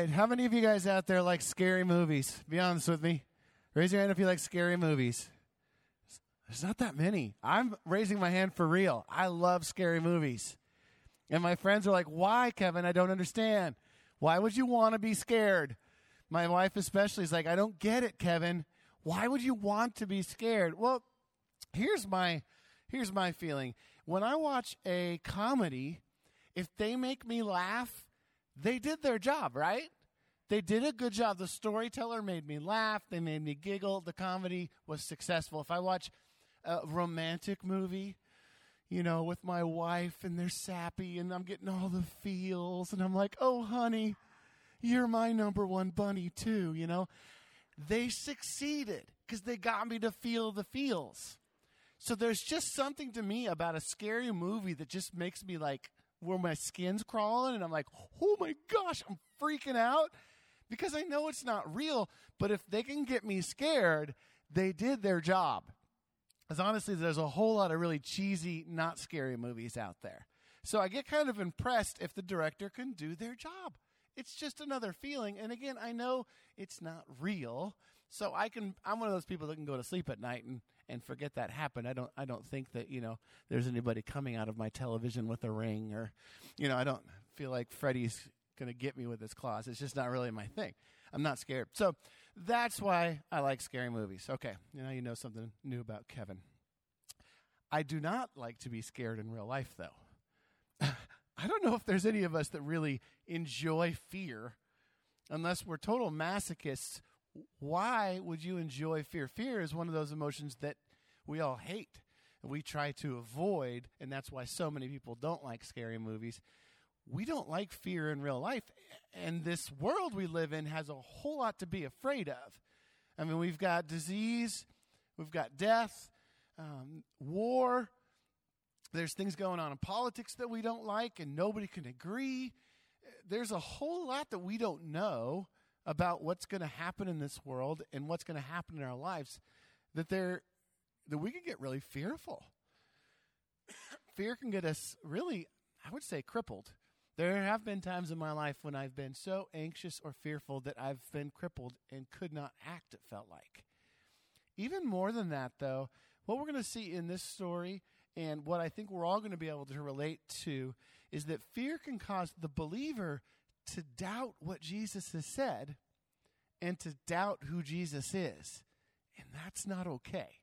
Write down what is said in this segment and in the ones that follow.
right. How many of you guys out there like scary movies? Be honest with me. Raise your hand if you like scary movies. There's not that many. I'm raising my hand for real. I love scary movies. And my friends are like, why, Kevin? I don't understand. Why would you want to be scared? My wife, especially, is like, I don't get it, Kevin. Why would you want to be scared? Well, here's my here's my feeling. When I watch a comedy, if they make me laugh, they did their job, right? They did a good job. The storyteller made me laugh. They made me giggle. The comedy was successful. If I watch a romantic movie, you know, with my wife and they're sappy and I'm getting all the feels and I'm like, oh, honey, you're my number one bunny too, you know? They succeeded because they got me to feel the feels. So there's just something to me about a scary movie that just makes me like, where my skin's crawling and I'm like, oh my gosh, I'm freaking out because I know it's not real. But if they can get me scared, they did their job. Because honestly, there's a whole lot of really cheesy, not scary movies out there. So I get kind of impressed if the director can do their job. It's just another feeling. And again, I know it's not real. So I can I'm one of those people that can go to sleep at night and, and forget that happened. I don't I don't think that, you know, there's anybody coming out of my television with a ring or you know, I don't feel like Freddy's gonna get me with his claws. It's just not really my thing. I'm not scared. So that's why I like scary movies. Okay, you know you know something new about Kevin. I do not like to be scared in real life though. I don't know if there's any of us that really enjoy fear unless we're total masochists. Why would you enjoy fear? Fear is one of those emotions that we all hate and we try to avoid, and that's why so many people don't like scary movies. We don't like fear in real life, and this world we live in has a whole lot to be afraid of. I mean, we've got disease, we've got death, um, war, there's things going on in politics that we don't like and nobody can agree. There's a whole lot that we don't know about what's going to happen in this world and what's going to happen in our lives that there that we can get really fearful. Fear can get us really, I would say, crippled. There have been times in my life when I've been so anxious or fearful that I've been crippled and could not act, it felt like. Even more than that, though, what we're going to see in this story and what I think we're all going to be able to relate to is that fear can cause the believer to doubt what Jesus has said and to doubt who Jesus is. And that's not okay.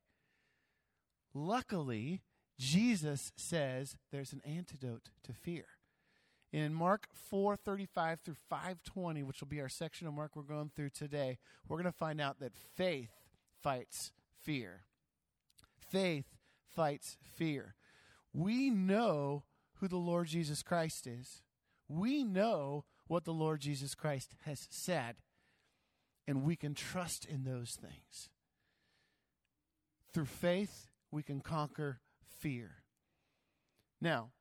Luckily, Jesus says there's an antidote to fear. In Mark 4:35 through 520, which will be our section of Mark we're going through today, we're going to find out that faith fights fear. Faith fights fear. We know who the Lord Jesus Christ is. We know what the Lord Jesus Christ has said, and we can trust in those things. Through faith, we can conquer fear. Now,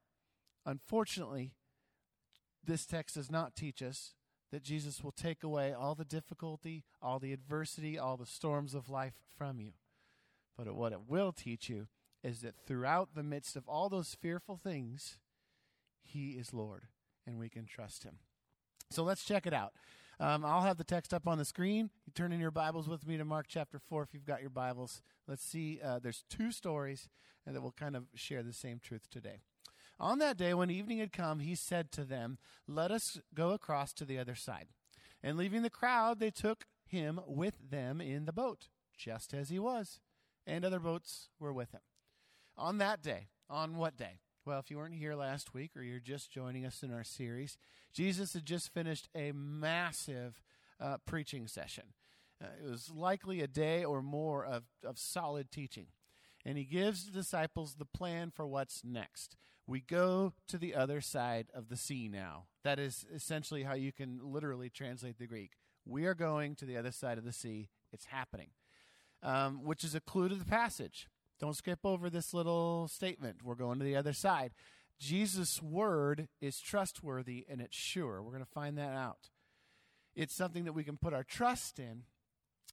unfortunately, this text does not teach us that Jesus will take away all the difficulty, all the adversity, all the storms of life from you. But what it will teach you is that throughout the midst of all those fearful things, He is Lord and we can trust Him. So let's check it out. Um, I'll have the text up on the screen. You turn in your Bibles with me to Mark chapter 4 if you've got your Bibles. Let's see. Uh, there's two stories that will kind of share the same truth today. On that day, when evening had come, he said to them, Let us go across to the other side. And leaving the crowd, they took him with them in the boat, just as he was, and other boats were with him. On that day, on what day? Well, if you weren't here last week or you're just joining us in our series, Jesus had just finished a massive uh, preaching session. Uh, it was likely a day or more of, of solid teaching. And he gives the disciples the plan for what's next. We go to the other side of the sea now. That is essentially how you can literally translate the Greek. We are going to the other side of the sea. It's happening, um, which is a clue to the passage. Don't skip over this little statement. We're going to the other side. Jesus' word is trustworthy and it's sure. We're going to find that out. It's something that we can put our trust in.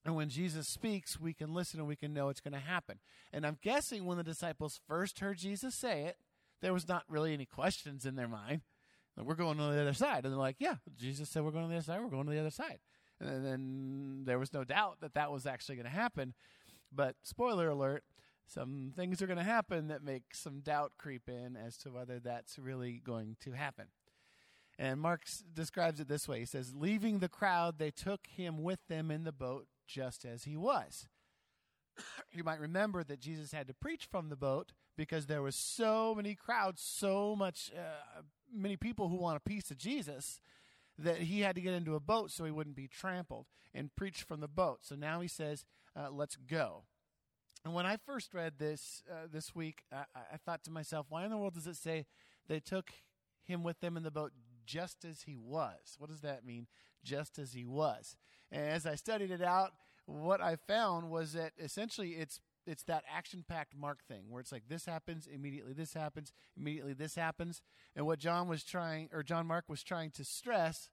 And when Jesus speaks, we can listen and we can know it's going to happen. And I'm guessing when the disciples first heard Jesus say it, there was not really any questions in their mind. we're going to the other side. And they're like, yeah, Jesus said we're going to the other side. We're going to the other side. And then there was no doubt that that was actually going to happen. But spoiler alert, some things are going to happen that make some doubt creep in as to whether that's really going to happen. And Mark describes it this way He says, Leaving the crowd, they took him with them in the boat just as he was. you might remember that Jesus had to preach from the boat because there was so many crowds, so much, uh, many people who want a piece of Jesus that he had to get into a boat so he wouldn't be trampled and preach from the boat. So now he says, uh, "Let's go." And when I first read this uh, this week, I, I thought to myself, "Why in the world does it say they took him with them in the boat just as he was?" What does that mean? Just as he was. And as I studied it out, what I found was that essentially it's it's that action packed Mark thing where it's like this happens immediately, this happens immediately, this happens, and what John was trying or John Mark was trying to stress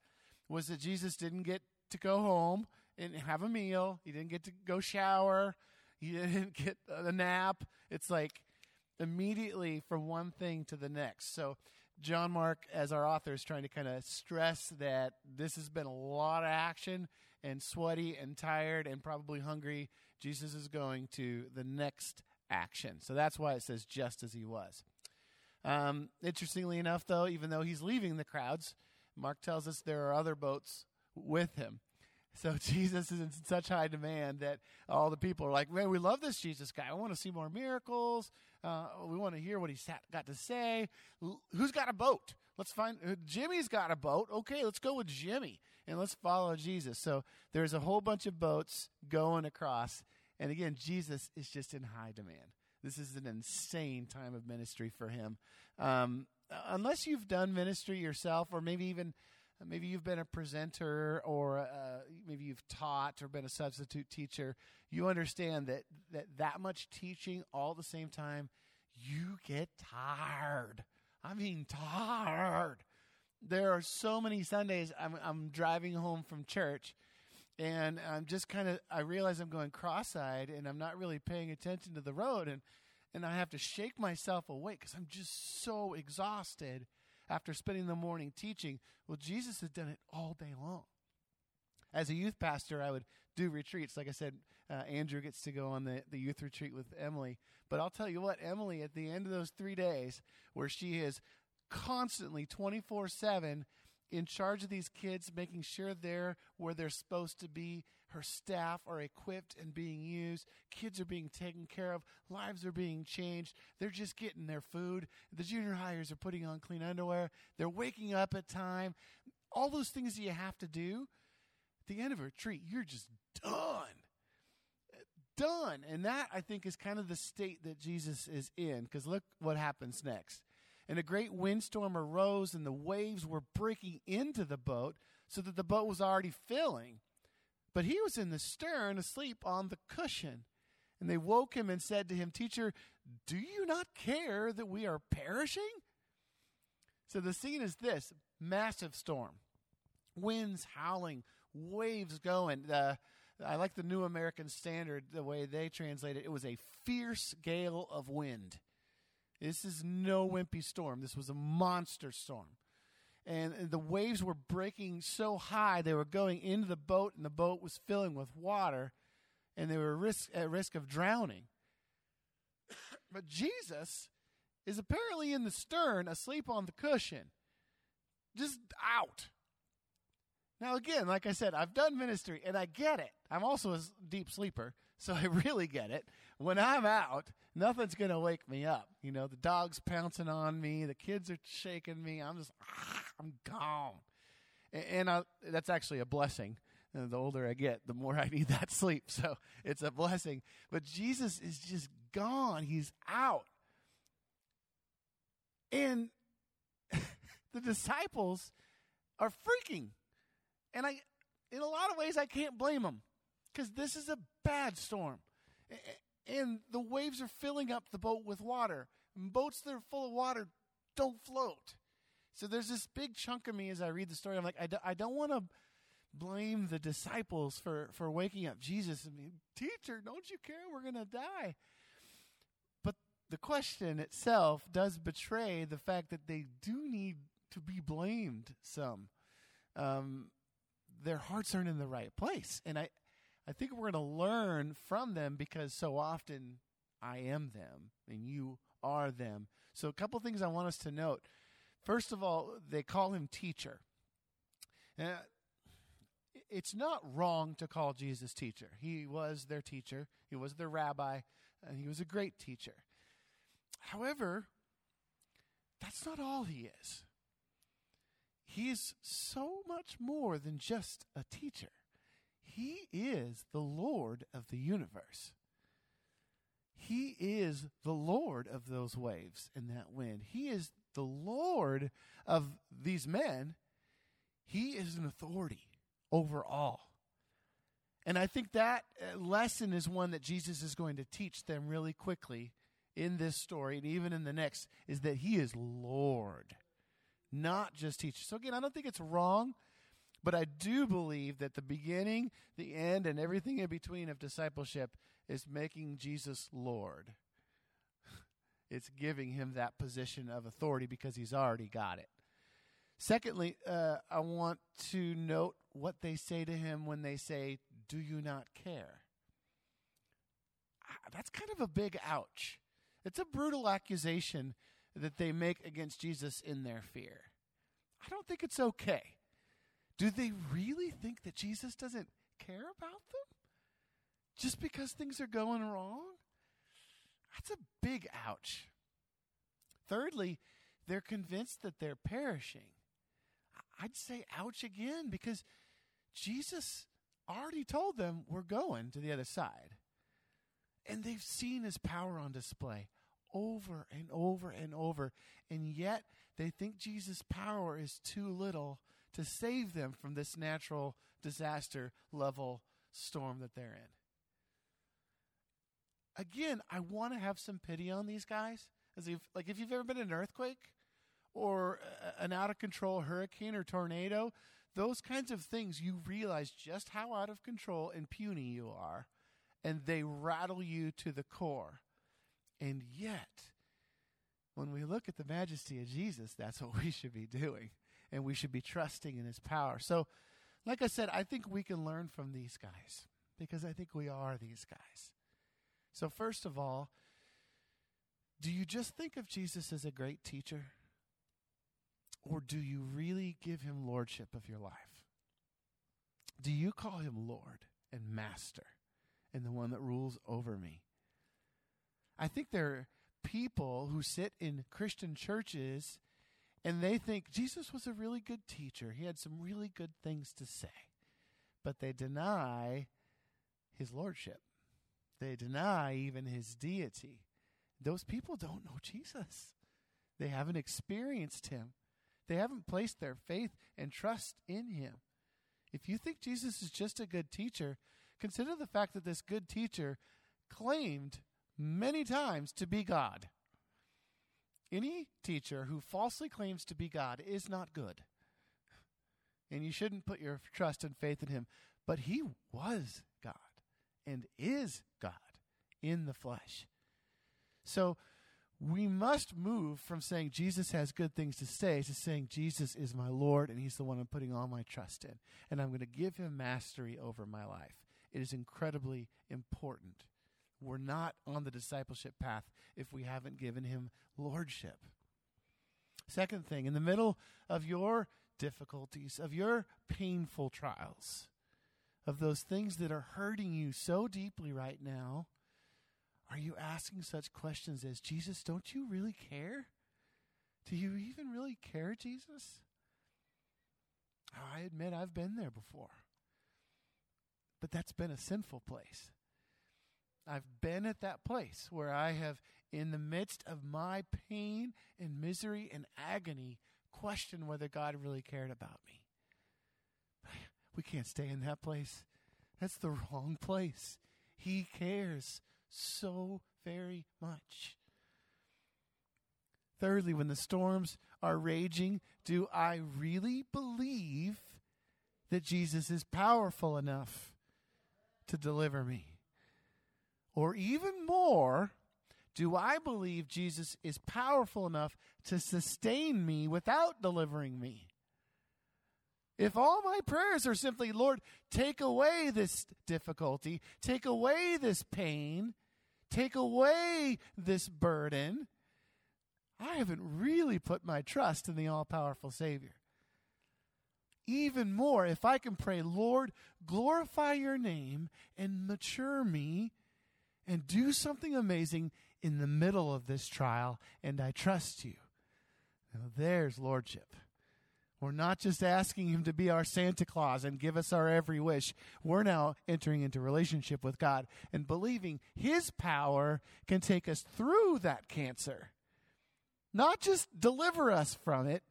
was that Jesus didn't get to go home and have a meal. He didn't get to go shower. He didn't get a nap. It's like immediately from one thing to the next. So John Mark, as our author, is trying to kind of stress that this has been a lot of action and sweaty and tired and probably hungry. Jesus is going to the next action. So that's why it says just as he was. Um, interestingly enough, though, even though he's leaving the crowds, Mark tells us there are other boats with him. So Jesus is in such high demand that all the people are like, man, we love this Jesus guy. I want to see more miracles. Uh, we want to hear what he's got to say. Who's got a boat? Let's find uh, Jimmy's got a boat. Okay, let's go with Jimmy and let's follow Jesus. So there's a whole bunch of boats going across. And again, Jesus is just in high demand. This is an insane time of ministry for him. Um, unless you've done ministry yourself, or maybe even maybe you've been a presenter, or uh, maybe you've taught or been a substitute teacher, you understand that, that that much teaching all the same time, you get tired. I mean, tired. There are so many Sundays I'm, I'm driving home from church and I'm just kind of, I realize I'm going cross eyed and I'm not really paying attention to the road. And, and I have to shake myself awake because I'm just so exhausted after spending the morning teaching. Well, Jesus has done it all day long. As a youth pastor, I would do retreats. Like I said, uh, Andrew gets to go on the, the youth retreat with Emily. But I'll tell you what, Emily, at the end of those three days, where she is constantly 24 7 in charge of these kids, making sure they're where they're supposed to be. Her staff are equipped and being used. Kids are being taken care of. Lives are being changed. They're just getting their food. The junior hires are putting on clean underwear. They're waking up at time. All those things that you have to do. At the end of a retreat, you're just done. Done. And that, I think, is kind of the state that Jesus is in. Because look what happens next and a great windstorm arose, and the waves were breaking into the boat, so that the boat was already filling. But he was in the stern, asleep on the cushion. And they woke him and said to him, Teacher, do you not care that we are perishing? So the scene is this massive storm, winds howling, waves going. Uh, I like the New American Standard, the way they translate it. It was a fierce gale of wind. This is no wimpy storm. This was a monster storm. And the waves were breaking so high, they were going into the boat, and the boat was filling with water, and they were risk, at risk of drowning. but Jesus is apparently in the stern, asleep on the cushion, just out. Now, again, like I said, I've done ministry and I get it. I'm also a deep sleeper, so I really get it. When I'm out, nothing's going to wake me up. You know, the dog's pouncing on me, the kids are shaking me. I'm just, ah, I'm gone. And, I, that's actually a blessing. And the older I get, the more I need that sleep. So it's a blessing. But Jesus is just gone. He's out. And the disciples are freaking. And I, in a lot of ways, I can't blame them because this is a bad storm. And the waves are filling up the boat with water. And boats that are full of water don't float. So there's this big chunk of me as I read the story. I'm like, I don't want to blame the disciples for, for waking up Jesus. I mean, teacher, don't you care? We're going to die. But the question itself does betray the fact that they do need to be blamed some. Um, their hearts aren't in the right place. And I, I think we're going to learn from them because so often I am them and you are them. So, a couple things I want us to note. First of all, they call him teacher. Uh, it's not wrong to call Jesus teacher. He was their teacher, he was their rabbi, and he was a great teacher. However, that's not all he is. He's so much more than just a teacher. He is the Lord of the universe. He is the Lord of those waves and that wind. He is the Lord of these men. He is an authority over all. And I think that uh, lesson is one that Jesus is going to teach them really quickly in this story and even in the next is that he is Lord, not just teacher. So again, I don't think it's wrong, but I do believe that the beginning, the end, and everything in between of discipleship is making Jesus Lord. It's giving him that position of authority because he's already got it. Secondly, uh, I want to note what they say to him when they say, Do you not care? Ah, that's kind of a big ouch. It's a brutal accusation that they make against Jesus in their fear. I don't think it's okay. Do they really think that Jesus doesn't care about them? Just because things are going wrong? That's a big ouch. Thirdly, they're convinced that they're perishing. I'd say ouch again because Jesus already told them we're going to the other side. And they've seen his power on display over and over and over. And yet they think Jesus' power is too little to save them from this natural disaster level storm that they're in. Again, I want to have some pity on these guys. As if, like, if you've ever been in an earthquake or an out of control hurricane or tornado, those kinds of things, you realize just how out of control and puny you are, and they rattle you to the core. And yet, when we look at the majesty of Jesus, that's what we should be doing. And we should be trusting in his power. So, like I said, I think we can learn from these guys because I think we are these guys. So, first of all, do you just think of Jesus as a great teacher? Or do you really give him lordship of your life? Do you call him Lord and Master and the one that rules over me? I think there are people who sit in Christian churches and they think Jesus was a really good teacher. He had some really good things to say, but they deny his lordship. They deny even his deity. Those people don't know Jesus. They haven't experienced him. They haven't placed their faith and trust in him. If you think Jesus is just a good teacher, consider the fact that this good teacher claimed many times to be God. Any teacher who falsely claims to be God is not good. And you shouldn't put your trust and faith in him. But he was God and is God in the flesh. So we must move from saying Jesus has good things to say to saying Jesus is my Lord and he's the one I'm putting all my trust in. And I'm going to give him mastery over my life. It is incredibly important. We're not on the discipleship path if we haven't given him lordship. Second thing, in the middle of your difficulties, of your painful trials, of those things that are hurting you so deeply right now, are you asking such questions as, Jesus, don't you really care? Do you even really care, Jesus? I admit I've been there before. But that's been a sinful place. I've been at that place where I have, in the midst of my pain and misery and agony, questioned whether God really cared about me. We can't stay in that place. That's the wrong place. He cares so very much. Thirdly, when the storms are raging, do I really believe that Jesus is powerful enough to deliver me? Or even more, Do I believe Jesus is powerful enough to sustain me without delivering me? If all my prayers are simply, Lord, take away this difficulty, take away this pain, take away this burden, I haven't really put my trust in the all powerful Savior. Even more, if I can pray, Lord, glorify your name and mature me and do something amazing in the middle of this trial, and I trust you. Now, there's Lordship. We're not just asking him to be our Santa Claus and give us our every wish. We're now entering into relationship with God and believing his power can take us through that cancer. Not just deliver us from it,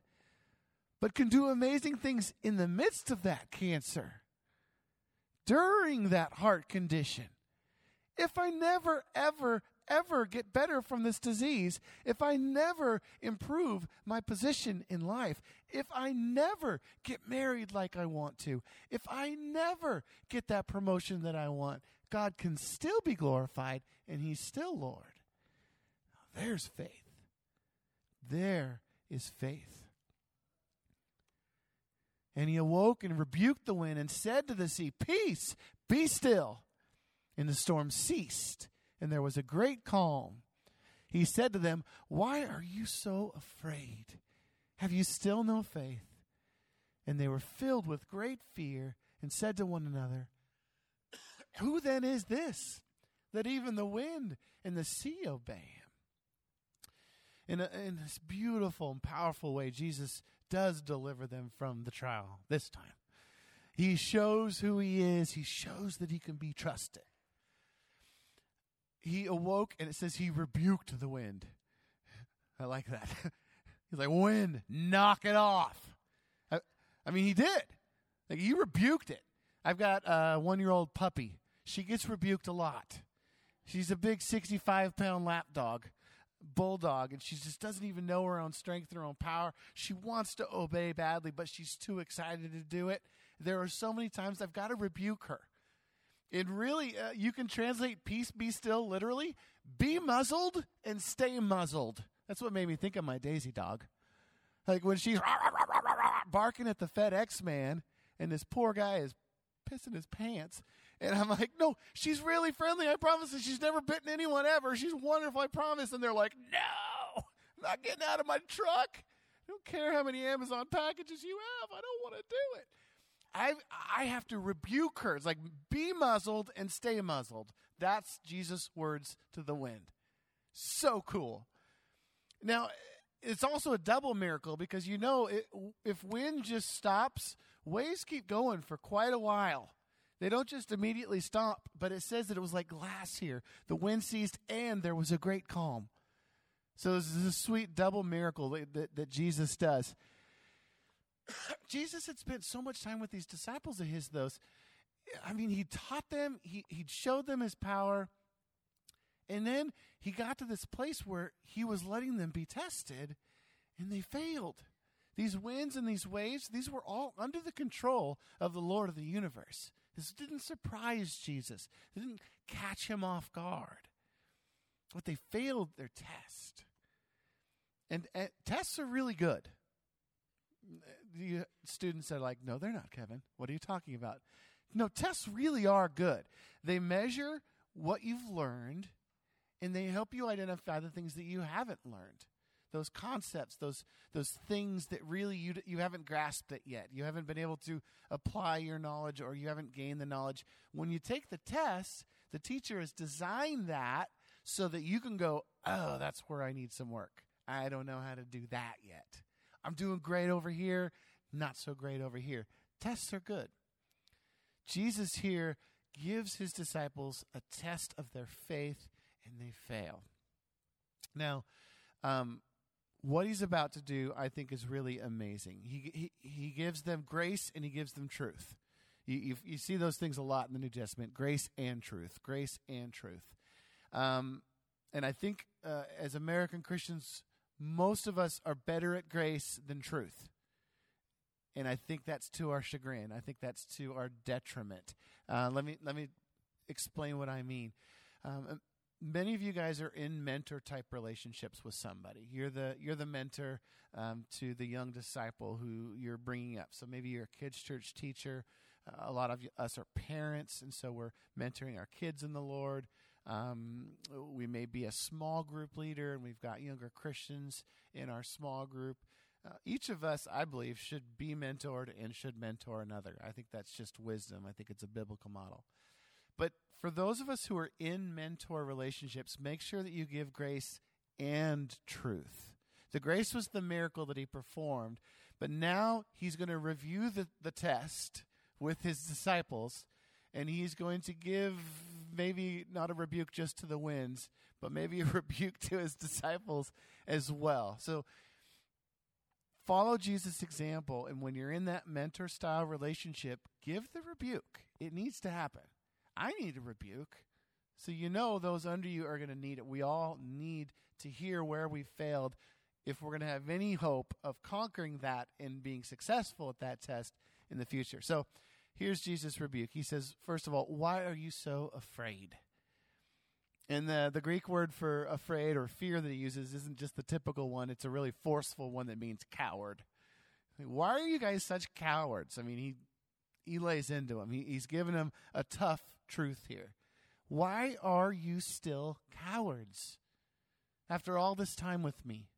but can do amazing things in the midst of that cancer, during that heart condition. If I never, ever, ever get better from this disease, if I never improve my position in life, if I never get married like I want to, if I never get that promotion that I want, God can still be glorified and He's still Lord. Now, there's faith. There is faith. And he awoke and rebuked the wind and said to the sea, Peace, be still. And the storm ceased and there was a great calm. He said to them, Why are you so afraid? Have you still no faith? And they were filled with great fear and said to one another, Who then is this that even the wind and the sea obey him? In, a, in this beautiful and powerful way, Jesus does deliver them from the trial this time. He shows who he is, he shows that he can be trusted he awoke and it says he rebuked the wind. I like that. He's like, wind, knock it off. I, I, mean, he did. Like, he rebuked it. I've got a one year old puppy. She gets rebuked a lot. She's a big 65 pound lap dog, bulldog, and she just doesn't even know her own strength, and her own power. She wants to obey badly, but she's too excited to do it. There are so many times I've got to rebuke her. It really, uh, you can translate peace be still literally be muzzled and stay muzzled. That's what made me think of my Daisy dog. Like when she's barking at the FedEx man and this poor guy is pissing his pants. And I'm like, no, she's really friendly. I promise that she's never bitten anyone ever. She's wonderful, I promise. And they're like, no, I'm not getting out of my truck. I don't care how many Amazon packages you have. I don't want to do it. I I have to rebuke her. It's like be muzzled and stay muzzled. That's Jesus' words to the wind. So cool. Now, it's also a double miracle because you know it, if wind just stops, waves keep going for quite a while. They don't just immediately stop, but it says that it was like glass here. The wind ceased and there was a great calm. So this is a sweet double miracle that, that, that Jesus does. Jesus had spent so much time with these disciples of his, those. I mean, he taught them, he, he showed them his power. And then he got to this place where he was letting them be tested, and they failed. These winds and these waves, these were all under the control of the Lord of the universe. This didn't surprise Jesus, it didn't catch him off guard. But they failed their test. And, and tests are really good the students are like, no, they're not, Kevin. What are you talking about? No, tests really are good. They measure what you've learned and they help you identify the things that you haven't learned. Those concepts, those those things that really you you haven't grasped it yet. You haven't been able to apply your knowledge or you haven't gained the knowledge. When you take the test, the teacher has designed that so that you can go, "Oh, that's where I need some work. I don't know how to do that yet." I'm doing great over here, not so great over here. Tests are good. Jesus here gives his disciples a test of their faith and they fail. Now, um, what he's about to do, I think, is really amazing. He, he, he gives them grace and he gives them truth. You, you, you, see those things a lot in the New Testament grace and truth, grace and truth. Um, and I think uh, as American Christians, most of us are better at grace than truth. And I think that's to our chagrin. I think that's to our detriment. Uh, let me let me explain what I mean. Um, many of you guys are in mentor type relationships with somebody. You're the you're the mentor um, to the young disciple who you're bringing up. So maybe you're a kids church teacher. Uh, a lot of us are parents, and so we're mentoring our kids in the Lord. Um, we may be a small group leader, and we've got younger Christians in our small group. Uh, each of us, I believe, should be mentored and should mentor another. I think that's just wisdom. I think it's a biblical model. But for those of us who are in mentor relationships, make sure that you give grace and truth. The grace was the miracle that he performed, but now he's going to review the, the test with his disciples, and he's going to give maybe not a rebuke just to the winds, but maybe a rebuke to his disciples as well. So follow Jesus' example, and when you're in that mentor style relationship, give the rebuke. It needs to happen. I need a rebuke. So you know those under you are going to need it. We all need to hear where we failed if we're going to have any hope of conquering that and being successful at that test in the future. So here's Jesus' rebuke. He says, first of all, why are you so afraid? And the, the Greek word for afraid or fear that he uses isn't just the typical one, it's a really forceful one that means coward. Why are you guys such cowards? I mean, he, he lays into him, he, he's giving him a tough truth here. Why are you still cowards after all this time with me?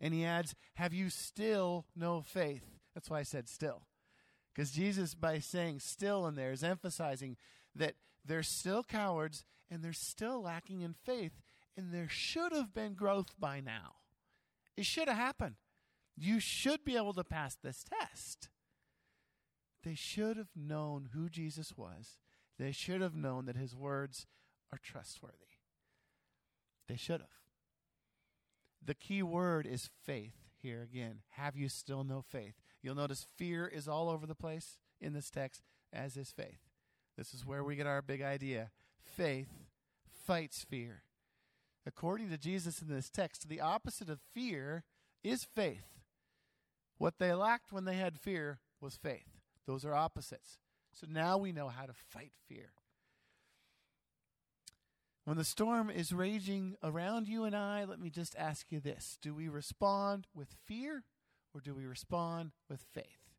And he adds, Have you still no faith? That's why I said still. Because Jesus, by saying still in there, is emphasizing that they're still cowards and they're still lacking in faith, and there should have been growth by now. It should have happened. You should be able to pass this test. They should have known who Jesus was. They should have known that his words are trustworthy. They should have. The key word is faith here again. Have you still no faith? You'll notice fear is all over the place in this text, as is faith. This is where we get our big idea. Faith fights fear. According to Jesus in this text, the opposite of fear is faith. What they lacked when they had fear was faith. Those are opposites. So now we know how to fight fear. When the storm is raging around you and I, let me just ask you this Do we respond with fear or do we respond with faith?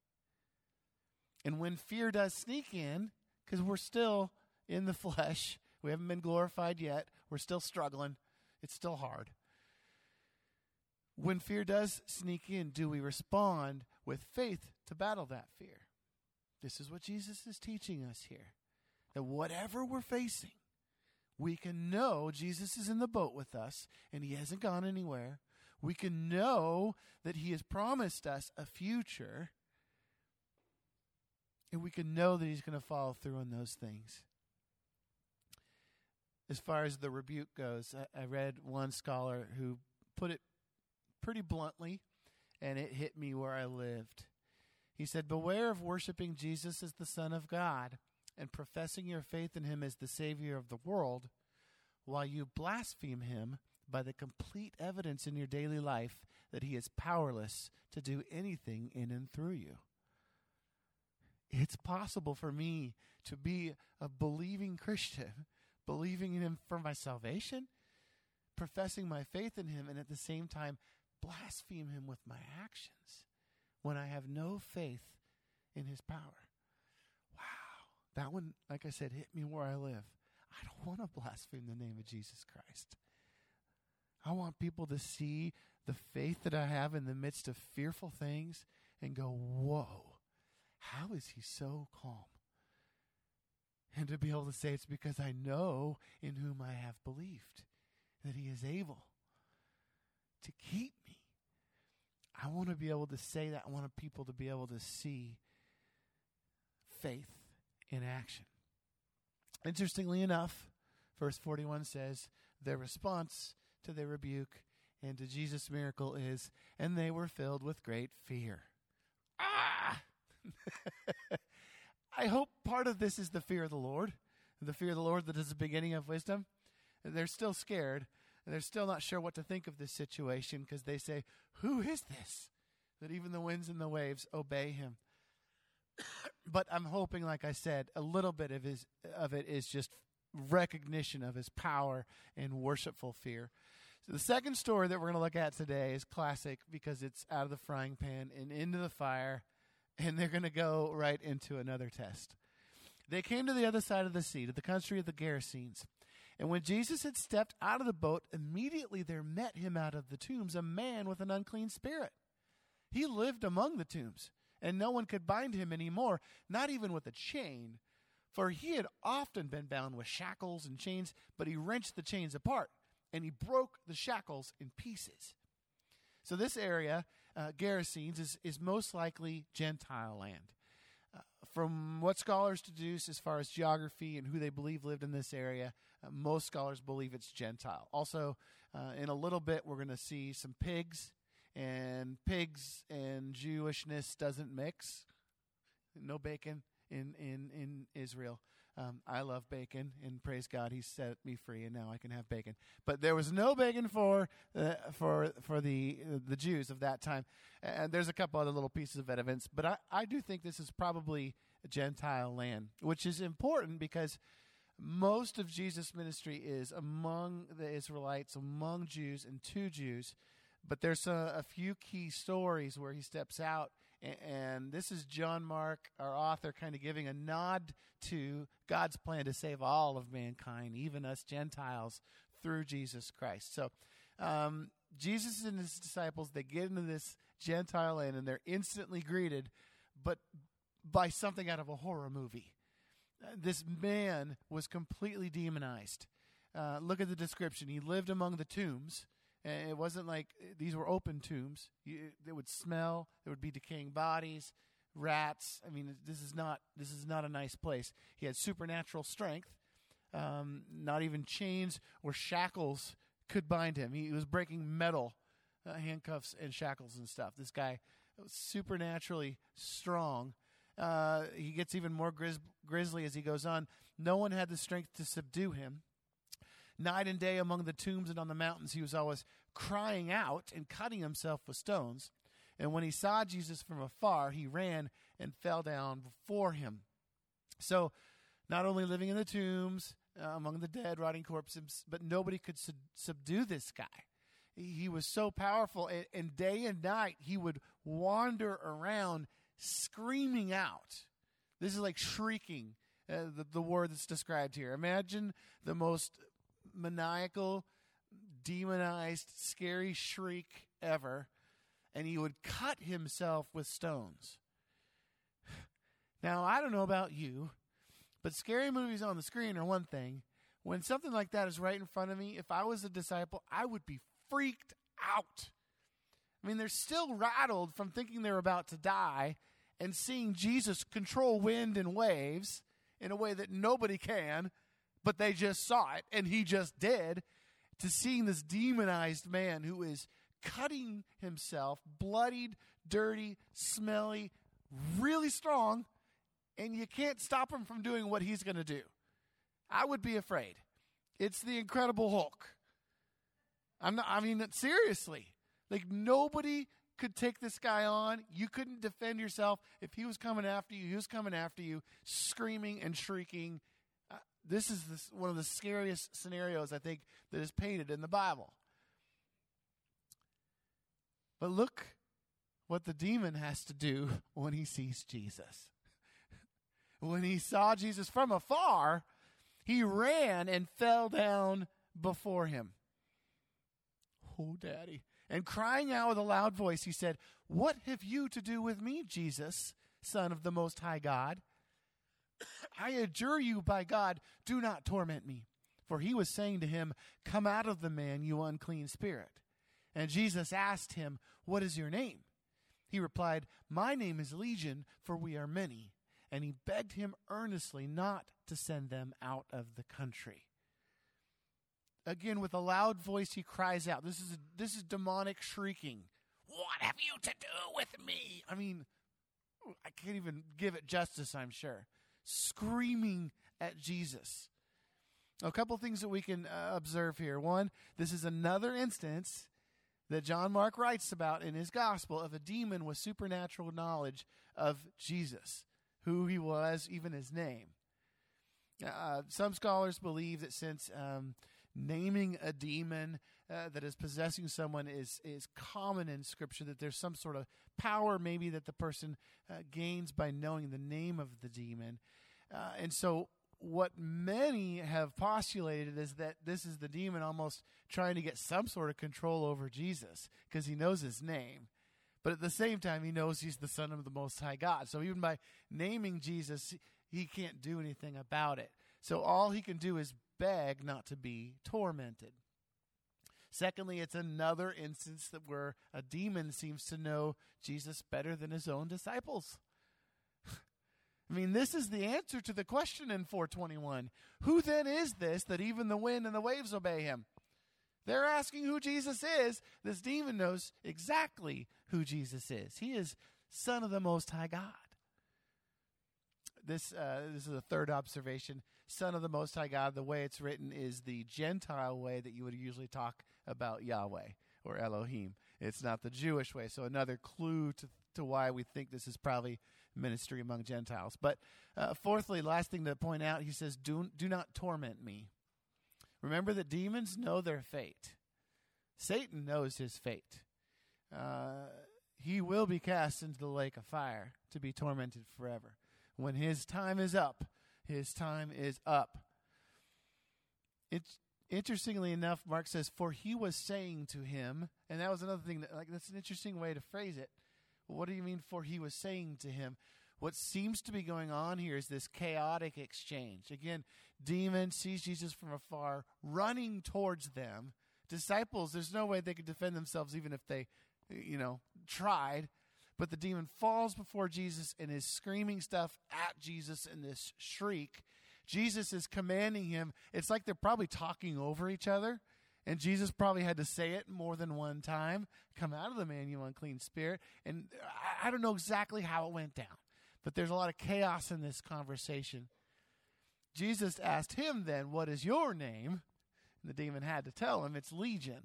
And when fear does sneak in, because we're still in the flesh. We haven't been glorified yet. We're still struggling. It's still hard. When fear does sneak in, do we respond with faith to battle that fear? This is what Jesus is teaching us here. That whatever we're facing, we can know Jesus is in the boat with us and he hasn't gone anywhere. We can know that he has promised us a future and we can know that he's going to follow through on those things. As far as the rebuke goes, I, I read one scholar who put it pretty bluntly, and it hit me where I lived. He said, Beware of worshiping Jesus as the Son of God and professing your faith in him as the Savior of the world, while you blaspheme him by the complete evidence in your daily life that he is powerless to do anything in and through you it's possible for me to be a believing Christian, believing in Him for my salvation, professing my faith in Him, and at the same time blaspheme Him with my actions when I have no faith in His power. Wow. That one, like I said, hit me where I live. I don't want to blaspheme the name of Jesus Christ. I want people to see the faith that I have in the midst of fearful things and go, whoa how is he so calm? And to be able to say it's because I know in whom I have believed that he is able to keep me. I want to be able to say that. I want people to be able to see faith in action. Interestingly enough, verse 41 says, their response to their rebuke and to Jesus' miracle is, and they were filled with great fear. Ah! I hope part of this is the fear of the Lord, the fear of the Lord that is the beginning of wisdom. They're still scared. They're still not sure what to think of this situation because they say, Who is this? That even the winds and the waves obey him. but I'm hoping, like I said, a little bit of, his, of it is just recognition of his power and worshipful fear. So the second story that we're going to look at today is classic because it's out of the frying pan and into the fire, and they're going to go right into another test. They came to the other side of the sea, to the country of the Gerasenes. And when Jesus had stepped out of the boat, immediately there met him out of the tombs a man with an unclean spirit. He lived among the tombs, and no one could bind him any more, not even with a chain, for he had often been bound with shackles and chains, but he wrenched the chains apart, and he broke the shackles in pieces. So, this area, uh, Gerasenes, is, is most likely Gentile land. Uh, from what scholars deduce as far as geography and who they believe lived in this area, uh, most scholars believe it's Gentile. Also, uh, in a little bit, we're going to see some pigs, and pigs and Jewishness doesn't mix. No bacon in in in Israel. Um, I love bacon, and praise God, He set me free, and now I can have bacon. But there was no bacon for uh, for for the the Jews of that time. And there's a couple other little pieces of evidence, but I, I do think this is probably Gentile land, which is important because most of Jesus' ministry is among the Israelites, among Jews, and to Jews. But there's a, a few key stories where he steps out and this is John Mark, our author, kind of giving a nod to God's plan to save all of mankind, even us Gentiles, through Jesus Christ. So, um, Jesus and his disciples they get into this Gentile land and they're instantly greeted, but by something out of a horror movie. Uh, this man was completely demonized. Uh, look at the description. He lived among the tombs. And it wasn't like these were open tombs. You, they would smell. There would be decaying bodies, rats. I mean, this is not this is not a nice place. He had supernatural strength. Um, not even chains or shackles could bind him. He was breaking metal uh, handcuffs and shackles and stuff. This guy was supernaturally strong. Uh, he gets even more grizz- grisly as he goes on. No one had the strength to subdue him. Night and day among the tombs and on the mountains, he was always crying out and cutting himself with stones. And when he saw Jesus from afar, he ran and fell down before him. So, not only living in the tombs, uh, among the dead, rotting corpses, but nobody could sub- subdue this guy. He was so powerful, and, and day and night he would wander around screaming out. This is like shrieking, uh, the, the word that's described here. Imagine the most maniacal, demonized, scary shriek ever, and he would cut himself with stones. Now, I don't know about you, but scary movies on the screen are one thing. When something like that is right in front of me, if I was a disciple, I would be freaked out. I mean, they're still rattled from thinking they're about to die and seeing Jesus control wind and waves in a way that nobody can but they just saw it and he just did, to seeing this demonized man who is cutting himself, bloodied, dirty, smelly, really strong, and you can't stop him from doing what he's going to do. I would be afraid. It's the Incredible Hulk. I'm not, I mean, seriously. Like, nobody could take this guy on. You couldn't defend yourself. If he was coming after you, he was coming after you, screaming and shrieking this is this, one of the scariest scenarios I think that is painted in the Bible. But look what the demon has to do when he sees Jesus. when he saw Jesus from afar, he ran and fell down before him. Oh, Daddy. And crying out with a loud voice, he said, What have you to do with me, Jesus, Son of the Most High God? I adjure you by God, do not torment me. For he was saying to him, Come out of the man, you unclean spirit. And Jesus asked him, What is your name? He replied, My name is Legion, for we are many. And he begged him earnestly not to send them out of the country. Again, with a loud voice, he cries out. This is, this is demonic shrieking. What have you to do with me? I mean, I can't even give it justice, I'm sure screaming at Jesus. A couple things that we can uh, observe here. One, this is another instance that John Mark writes about in his gospel of a demon with supernatural knowledge of Jesus, who he was, even his name. Uh, some scholars believe that since um, naming a demon uh, that is possessing someone is is common in Scripture, that there's some sort of power maybe that the person uh, gains by knowing the name of the demon, uh, and so what many have postulated is that this is the demon almost trying to get some sort of control over Jesus because he knows his name. But at the same time, he knows he's the Son of the Most High God. So even by naming Jesus, he can't do anything about it. So all he can do is beg not to be tormented. Secondly, it's another instance that where a demon seems to know Jesus better than his own disciples. I mean, this is the answer to the question in 421. Who then is this that even the wind and the waves obey him? They're asking who Jesus is. This demon knows exactly who Jesus is. He is Son of the Most High God. This, uh, this is a third observation. Son of the Most High God, the way it's written is the Gentile way that you would usually talk about Yahweh or Elohim. It's not the Jewish way. So, another clue to, to why we think this is probably ministry among Gentiles. But uh, fourthly, last thing to point out, he says, do, do not torment me. Remember that demons know their fate. Satan knows his fate. Uh, he will be cast into the lake of fire to be tormented forever. When his time is up, his time is up. It's interestingly enough, Mark says, "For he was saying to him," and that was another thing that, like, that's an interesting way to phrase it. What do you mean? For he was saying to him. What seems to be going on here is this chaotic exchange. Again, demon sees Jesus from afar, running towards them. Disciples, there's no way they could defend themselves even if they, you know, tried. But the demon falls before Jesus and is screaming stuff at Jesus in this shriek. Jesus is commanding him. It's like they're probably talking over each other. And Jesus probably had to say it more than one time Come out of the man, you unclean spirit. And I, I don't know exactly how it went down, but there's a lot of chaos in this conversation. Jesus asked him then, What is your name? And the demon had to tell him, It's Legion.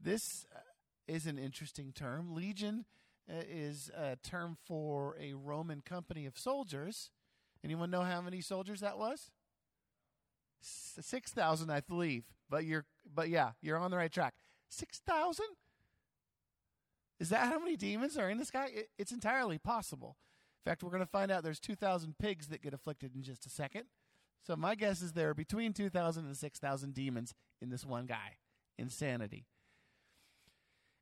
This uh, is an interesting term. Legion Uh, is a term for a Roman company of soldiers. Anyone know how many soldiers that was? Six thousand, I believe. But you're, but yeah, you're on the right track. Six thousand. Is that how many demons are in this guy? It, it's entirely possible. In fact, we're going to find out there's 2,000 pigs that get afflicted in just a second. So my guess is there are between 2,000 and 6,000 demons in this one guy. Insanity.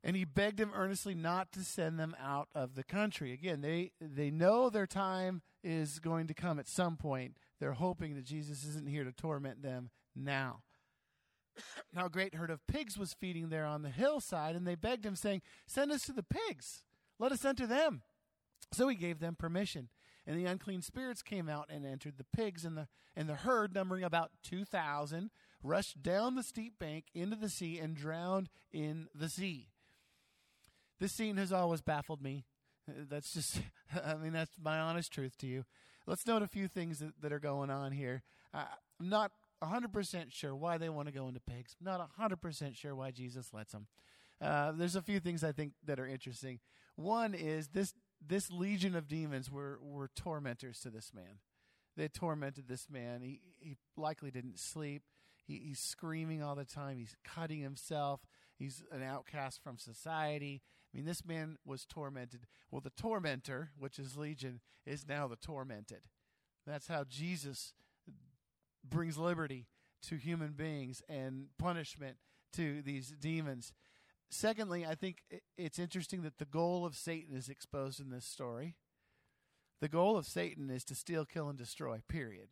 And he begged him earnestly not to send them out of the country. Again, they, they know their time is going to come at some point. They're hoping that Jesus isn't here to torment them now. Now a great herd of pigs was feeding there on the hillside, and they begged him, saying, Send us to the pigs. Let us enter them. So he gave them permission. And the unclean spirits came out and entered the pigs, and the, and the herd, numbering about 2,000, rushed down the steep bank into the sea and drowned in the sea. This scene has always baffled me. That's just, I mean, that's my honest truth to you. Let's note a few things that, that are going on here. Uh, I'm not 100% sure why they want to go into pigs. I'm Not 100% sure why Jesus lets them. Uh, there's a few things I think that are interesting. One is this this legion of demons were, were tormentors to this man. They tormented this man. He, he likely didn't sleep. He, he's screaming all the time. He's cutting himself. He's an outcast from society. I mean, this man was tormented. Well, the tormentor, which is Legion, is now the tormented. That's how Jesus brings liberty to human beings and punishment to these demons. Secondly, I think it's interesting that the goal of Satan is exposed in this story. The goal of Satan is to steal, kill, and destroy, period.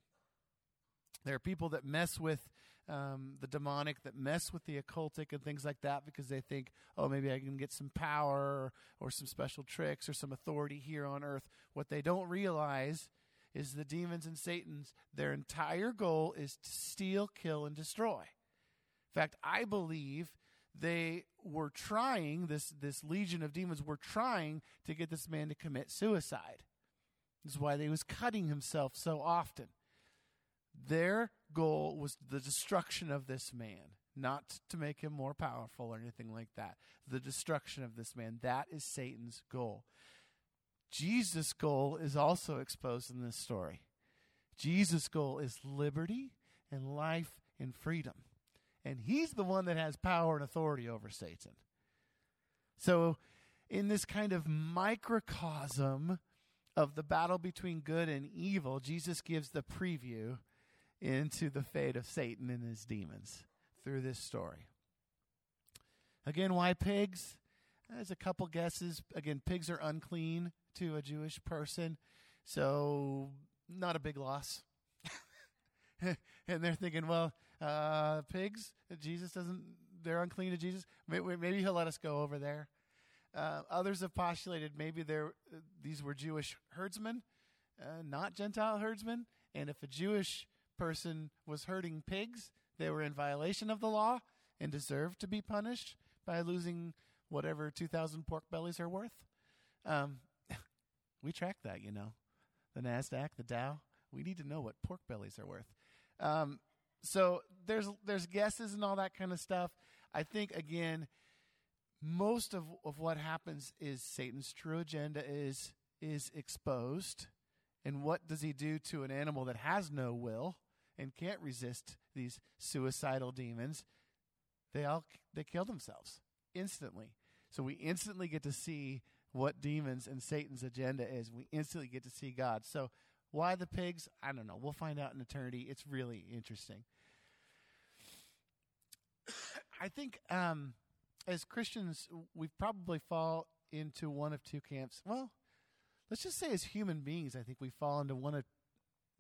There are people that mess with um, the demonic, that mess with the occultic and things like that because they think, oh, maybe I can get some power or, or some special tricks or some authority here on earth. What they don't realize is the demons and Satan's, their entire goal is to steal, kill, and destroy. In fact, I believe they were trying, this, this legion of demons were trying to get this man to commit suicide. This is why he was cutting himself so often. Their goal was the destruction of this man, not to make him more powerful or anything like that. The destruction of this man. That is Satan's goal. Jesus' goal is also exposed in this story. Jesus' goal is liberty and life and freedom. And he's the one that has power and authority over Satan. So, in this kind of microcosm of the battle between good and evil, Jesus gives the preview into the fate of Satan and his demons through this story. Again, why pigs? There's a couple guesses. Again, pigs are unclean to a Jewish person, so not a big loss. and they're thinking, well, uh, pigs, Jesus doesn't, they're unclean to Jesus. Maybe he'll let us go over there. Uh, others have postulated maybe they're, these were Jewish herdsmen, uh, not Gentile herdsmen. And if a Jewish person was herding pigs, they were in violation of the law and deserved to be punished by losing whatever 2,000 pork bellies are worth. Um, we track that, you know. The NASDAQ, the Dow. We need to know what pork bellies are worth. Um, so there's there's guesses and all that kind of stuff. I think again, most of, of what happens is Satan's true agenda is is exposed. And what does he do to an animal that has no will and can't resist these suicidal demons? They all they kill themselves instantly. So we instantly get to see what demons and Satan's agenda is. We instantly get to see God. So why the pigs? I don't know. We'll find out in eternity. It's really interesting. I think um, as Christians, we probably fall into one of two camps. Well, let's just say as human beings, I think we fall into one of,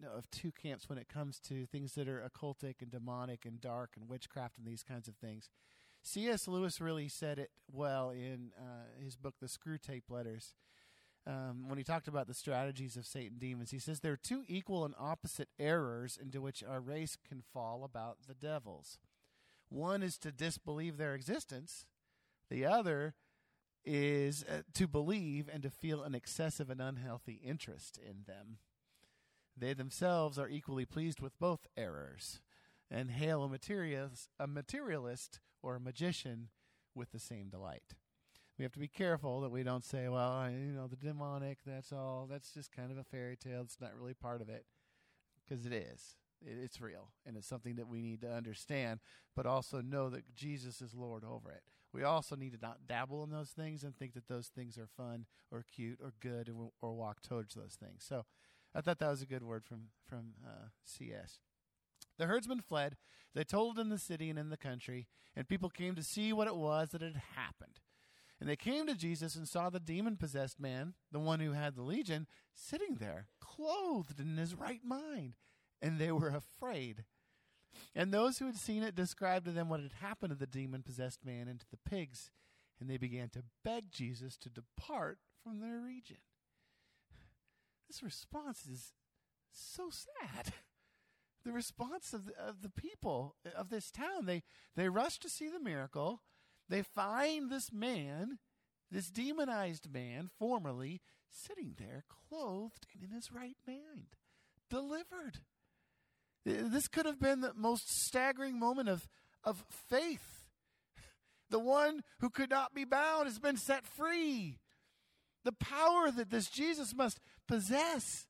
no, of two camps when it comes to things that are occultic and demonic and dark and witchcraft and these kinds of things. C.S. Lewis really said it well in uh, his book, The Screwtape Letters. Um, when he talked about the strategies of Satan demons, he says there are two equal and opposite errors into which our race can fall about the devils. One is to disbelieve their existence, the other is uh, to believe and to feel an excessive and unhealthy interest in them. They themselves are equally pleased with both errors and hail a materialist, a materialist or a magician with the same delight. We have to be careful that we don't say, well, you know, the demonic, that's all, that's just kind of a fairy tale. It's not really part of it. Because it is. It's real. And it's something that we need to understand, but also know that Jesus is Lord over it. We also need to not dabble in those things and think that those things are fun or cute or good or, or walk towards those things. So I thought that was a good word from, from uh, C.S. The herdsmen fled. They told in the city and in the country, and people came to see what it was that had happened. And they came to Jesus and saw the demon possessed man, the one who had the legion, sitting there, clothed in his right mind. And they were afraid. And those who had seen it described to them what had happened to the demon possessed man and to the pigs. And they began to beg Jesus to depart from their region. This response is so sad. the response of the, of the people of this town. They they rush to see the miracle. They find this man, this demonized man, formerly sitting there, clothed and in his right mind, delivered. This could have been the most staggering moment of, of faith. The one who could not be bound has been set free. The power that this Jesus must possess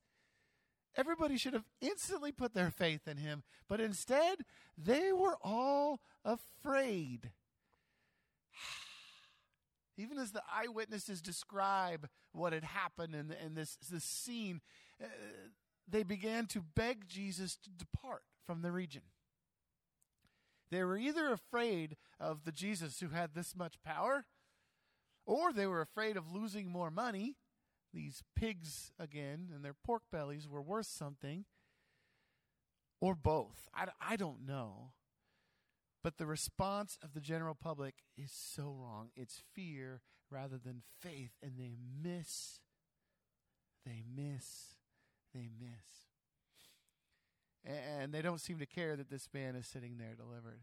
Everybody should have instantly put their faith in him, but instead, they were all afraid. Even as the eyewitnesses describe what had happened in, in this, this scene, uh, they began to beg Jesus to depart from the region. They were either afraid of the Jesus who had this much power, or they were afraid of losing more money these pigs again and their pork bellies were worth something, or both. I, I don't know. But the response of the general public is so wrong. It's fear rather than faith, and they miss, they miss, they miss. And they don't seem to care that this man is sitting there delivered.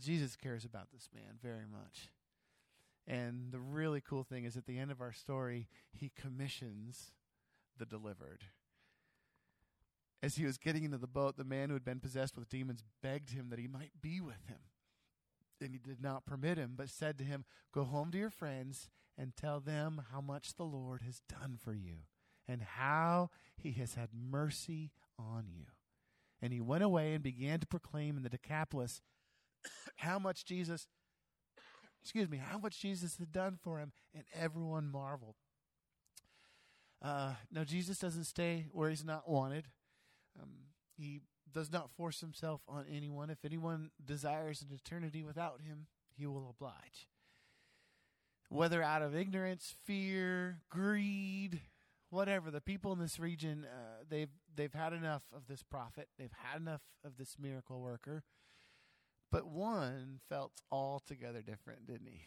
Jesus cares about this man very much. And the really cool thing is at the end of our story, he commissions the delivered. As he was getting into the boat, the man who had been possessed with demons begged him that he might be with him. And he did not permit him, but said to him, Go home to your friends and tell them how much the Lord has done for you and how he has had mercy on you. And he went away and began to proclaim in the Decapolis how much Jesus, excuse me, how much Jesus had done for him, and everyone marveled. Uh, now, Jesus doesn't stay where he's not wanted. Um, he does not force himself on anyone. If anyone desires an eternity without him, he will oblige. Whether out of ignorance, fear, greed, whatever, the people in this region uh, they've they've had enough of this prophet. They've had enough of this miracle worker. But one felt altogether different, didn't he?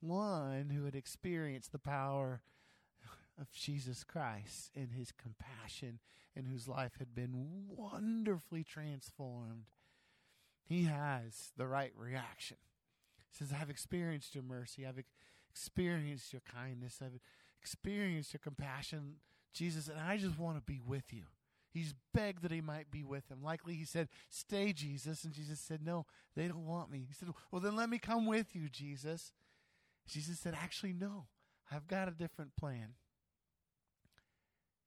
One who had experienced the power of Jesus Christ and his compassion and whose life had been wonderfully transformed. He has the right reaction. He says, I've experienced your mercy. I've experienced your kindness. I've experienced your compassion, Jesus, and I just want to be with you. He's begged that he might be with him. Likely he said, Stay, Jesus. And Jesus said, No, they don't want me. He said, Well, then let me come with you, Jesus. Jesus said, Actually, no, I've got a different plan.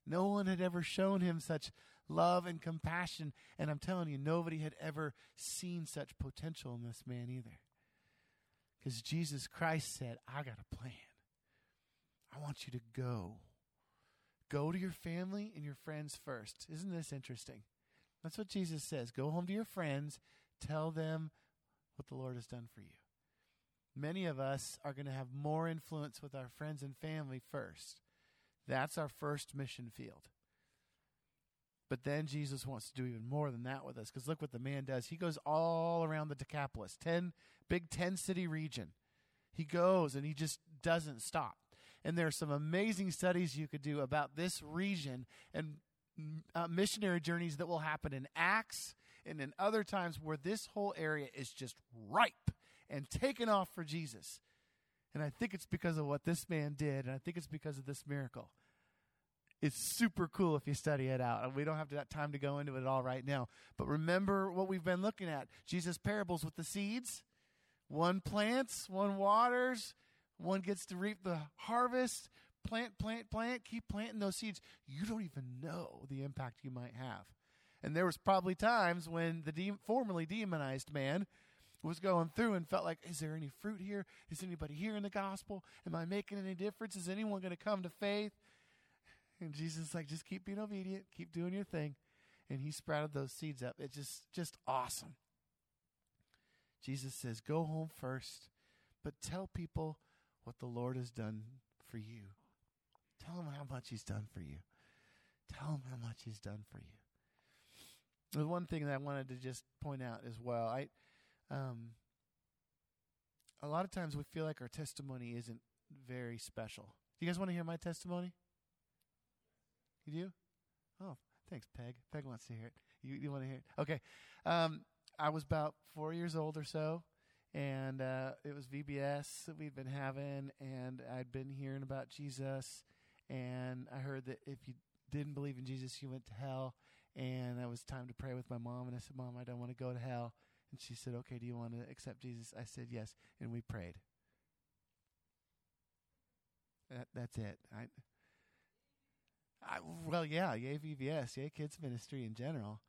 No one had ever shown him such love and compassion. And I'm telling you, nobody had ever seen such potential in this man either. Because Jesus Christ said, I got a plan. I want you to go. Go to your family and your friends first. Isn't this interesting? That's what Jesus says. Go home to your friends, tell them what the Lord has done for you. Many of us are going to have more influence with our friends and family first. That's our first mission field. But then Jesus wants to do even more than that with us because look what the man does. He goes all around the Decapolis, 10 big 10 city region. He goes and he just doesn't stop. And there are some amazing studies you could do about this region and uh, missionary journeys that will happen in Acts and in other times where this whole area is just ripe and taken off for Jesus. And I think it's because of what this man did, and I think it's because of this miracle. It's super cool if you study it out. And We don't have time to go into it all right now. But remember what we've been looking at Jesus' parables with the seeds. One plants, one waters, one gets to reap the harvest. Plant, plant, plant, keep planting those seeds. You don't even know the impact you might have. And there was probably times when the de- formerly demonized man was going through and felt like, is there any fruit here? Is anybody here in the gospel? Am I making any difference? Is anyone going to come to faith? And Jesus is like, just keep being obedient, keep doing your thing. And he sprouted those seeds up. It's just just awesome. Jesus says, go home first, but tell people what the Lord has done for you. Tell him how much he's done for you. Tell him how much he's done for you. There's one thing that I wanted to just point out as well. I um a lot of times we feel like our testimony isn't very special. Do you guys want to hear my testimony? You do? Oh, thanks, Peg. Peg wants to hear it. You, you want to hear it? Okay. Um, I was about four years old or so, and uh, it was VBS that we'd been having, and I'd been hearing about Jesus, and I heard that if you didn't believe in Jesus, you went to hell, and it was time to pray with my mom, and I said, Mom, I don't want to go to hell. And she said, Okay, do you want to accept Jesus? I said, Yes, and we prayed. That, that's it. I, I, well, yeah, yay VBS, yay kids ministry in general.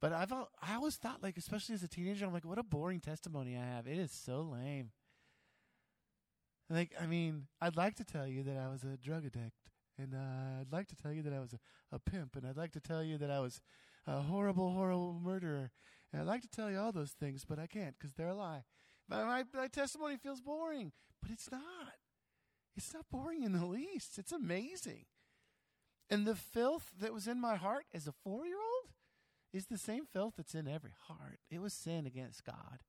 But I've I always thought like, especially as a teenager, I'm like, what a boring testimony I have. It is so lame. Like, I mean, I'd like to tell you that I was a drug addict, and uh, I'd like to tell you that I was a, a pimp, and I'd like to tell you that I was a horrible, horrible murderer, and I'd like to tell you all those things, but I can't because they're a lie. My, my, my testimony feels boring, but it's not. It's not boring in the least. It's amazing. And the filth that was in my heart as a four year old is the same filth that's in every heart. It was sin against God.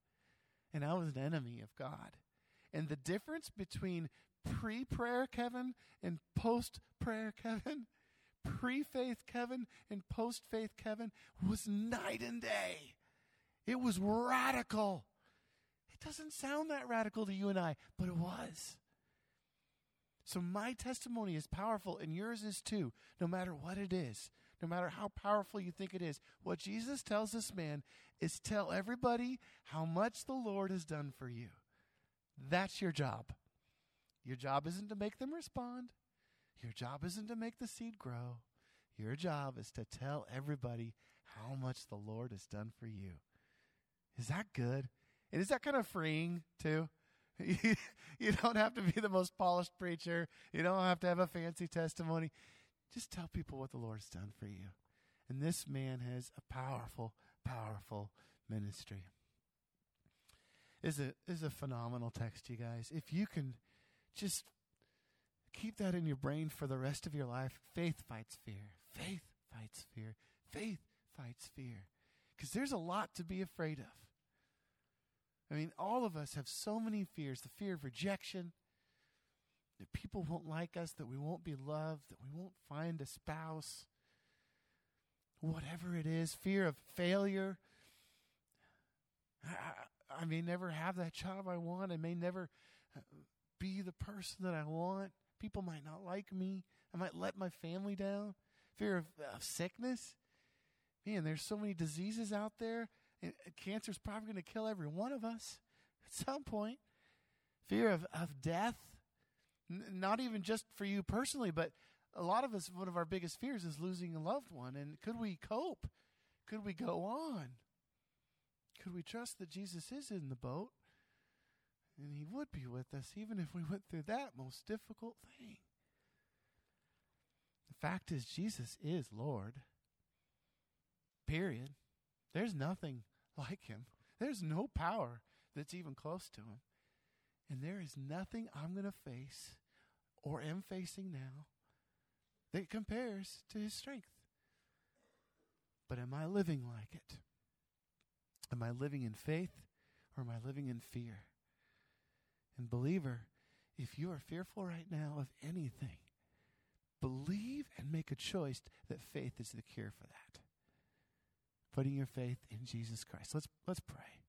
And I was an enemy of God. And the difference between pre prayer Kevin and post prayer Kevin, pre faith Kevin and post faith Kevin was night and day. It was radical. It doesn't sound that radical to you and I, but it was. So my testimony is powerful, and yours is too, no matter what it is, no matter how powerful you think it is. What Jesus tells this man is tell everybody how much the Lord has done for you. That's your job. Your job isn't to make them respond. Your job isn't to make the seed grow. Your job is to tell everybody how much the Lord has done for you. Is that good? And is that kind of freeing too? you don't have to be the most polished preacher. You don't have to have a fancy testimony. Just tell people what the Lord's done for you. And this man has a powerful, powerful ministry. Is a is a phenomenal text, you guys. If you can just keep that in your brain for the rest of your life, faith fights fear. Faith fights fear. Faith fights fear. Because there's a lot to be afraid of. I mean, all of us have so many fears the fear of rejection, that people won't like us, that we won't be loved, that we won't find a spouse, whatever it is, fear of failure. I, I may never have that job I want. I may never uh, be the person that I want. People might not like me. I might let my family down. Fear of, of sickness. Man, there's so many diseases out there Cancer is probably going to kill every one of us at some point. Fear of, of death, N- not even just for you personally, but a lot of us, one of our biggest fears is losing a loved one. And could we cope? Could we go on? Could we trust that Jesus is in the boat and he would be with us even if we went through that most difficult thing? The fact is, Jesus is Lord. Period. There's nothing like him. There's no power that's even close to him. And there is nothing I'm going to face or am facing now that compares to his strength. But am I living like it? Am I living in faith or am I living in fear? And, believer, if you are fearful right now of anything, believe and make a choice that faith is the cure for that putting your faith in Jesus Christ. Let's let's pray.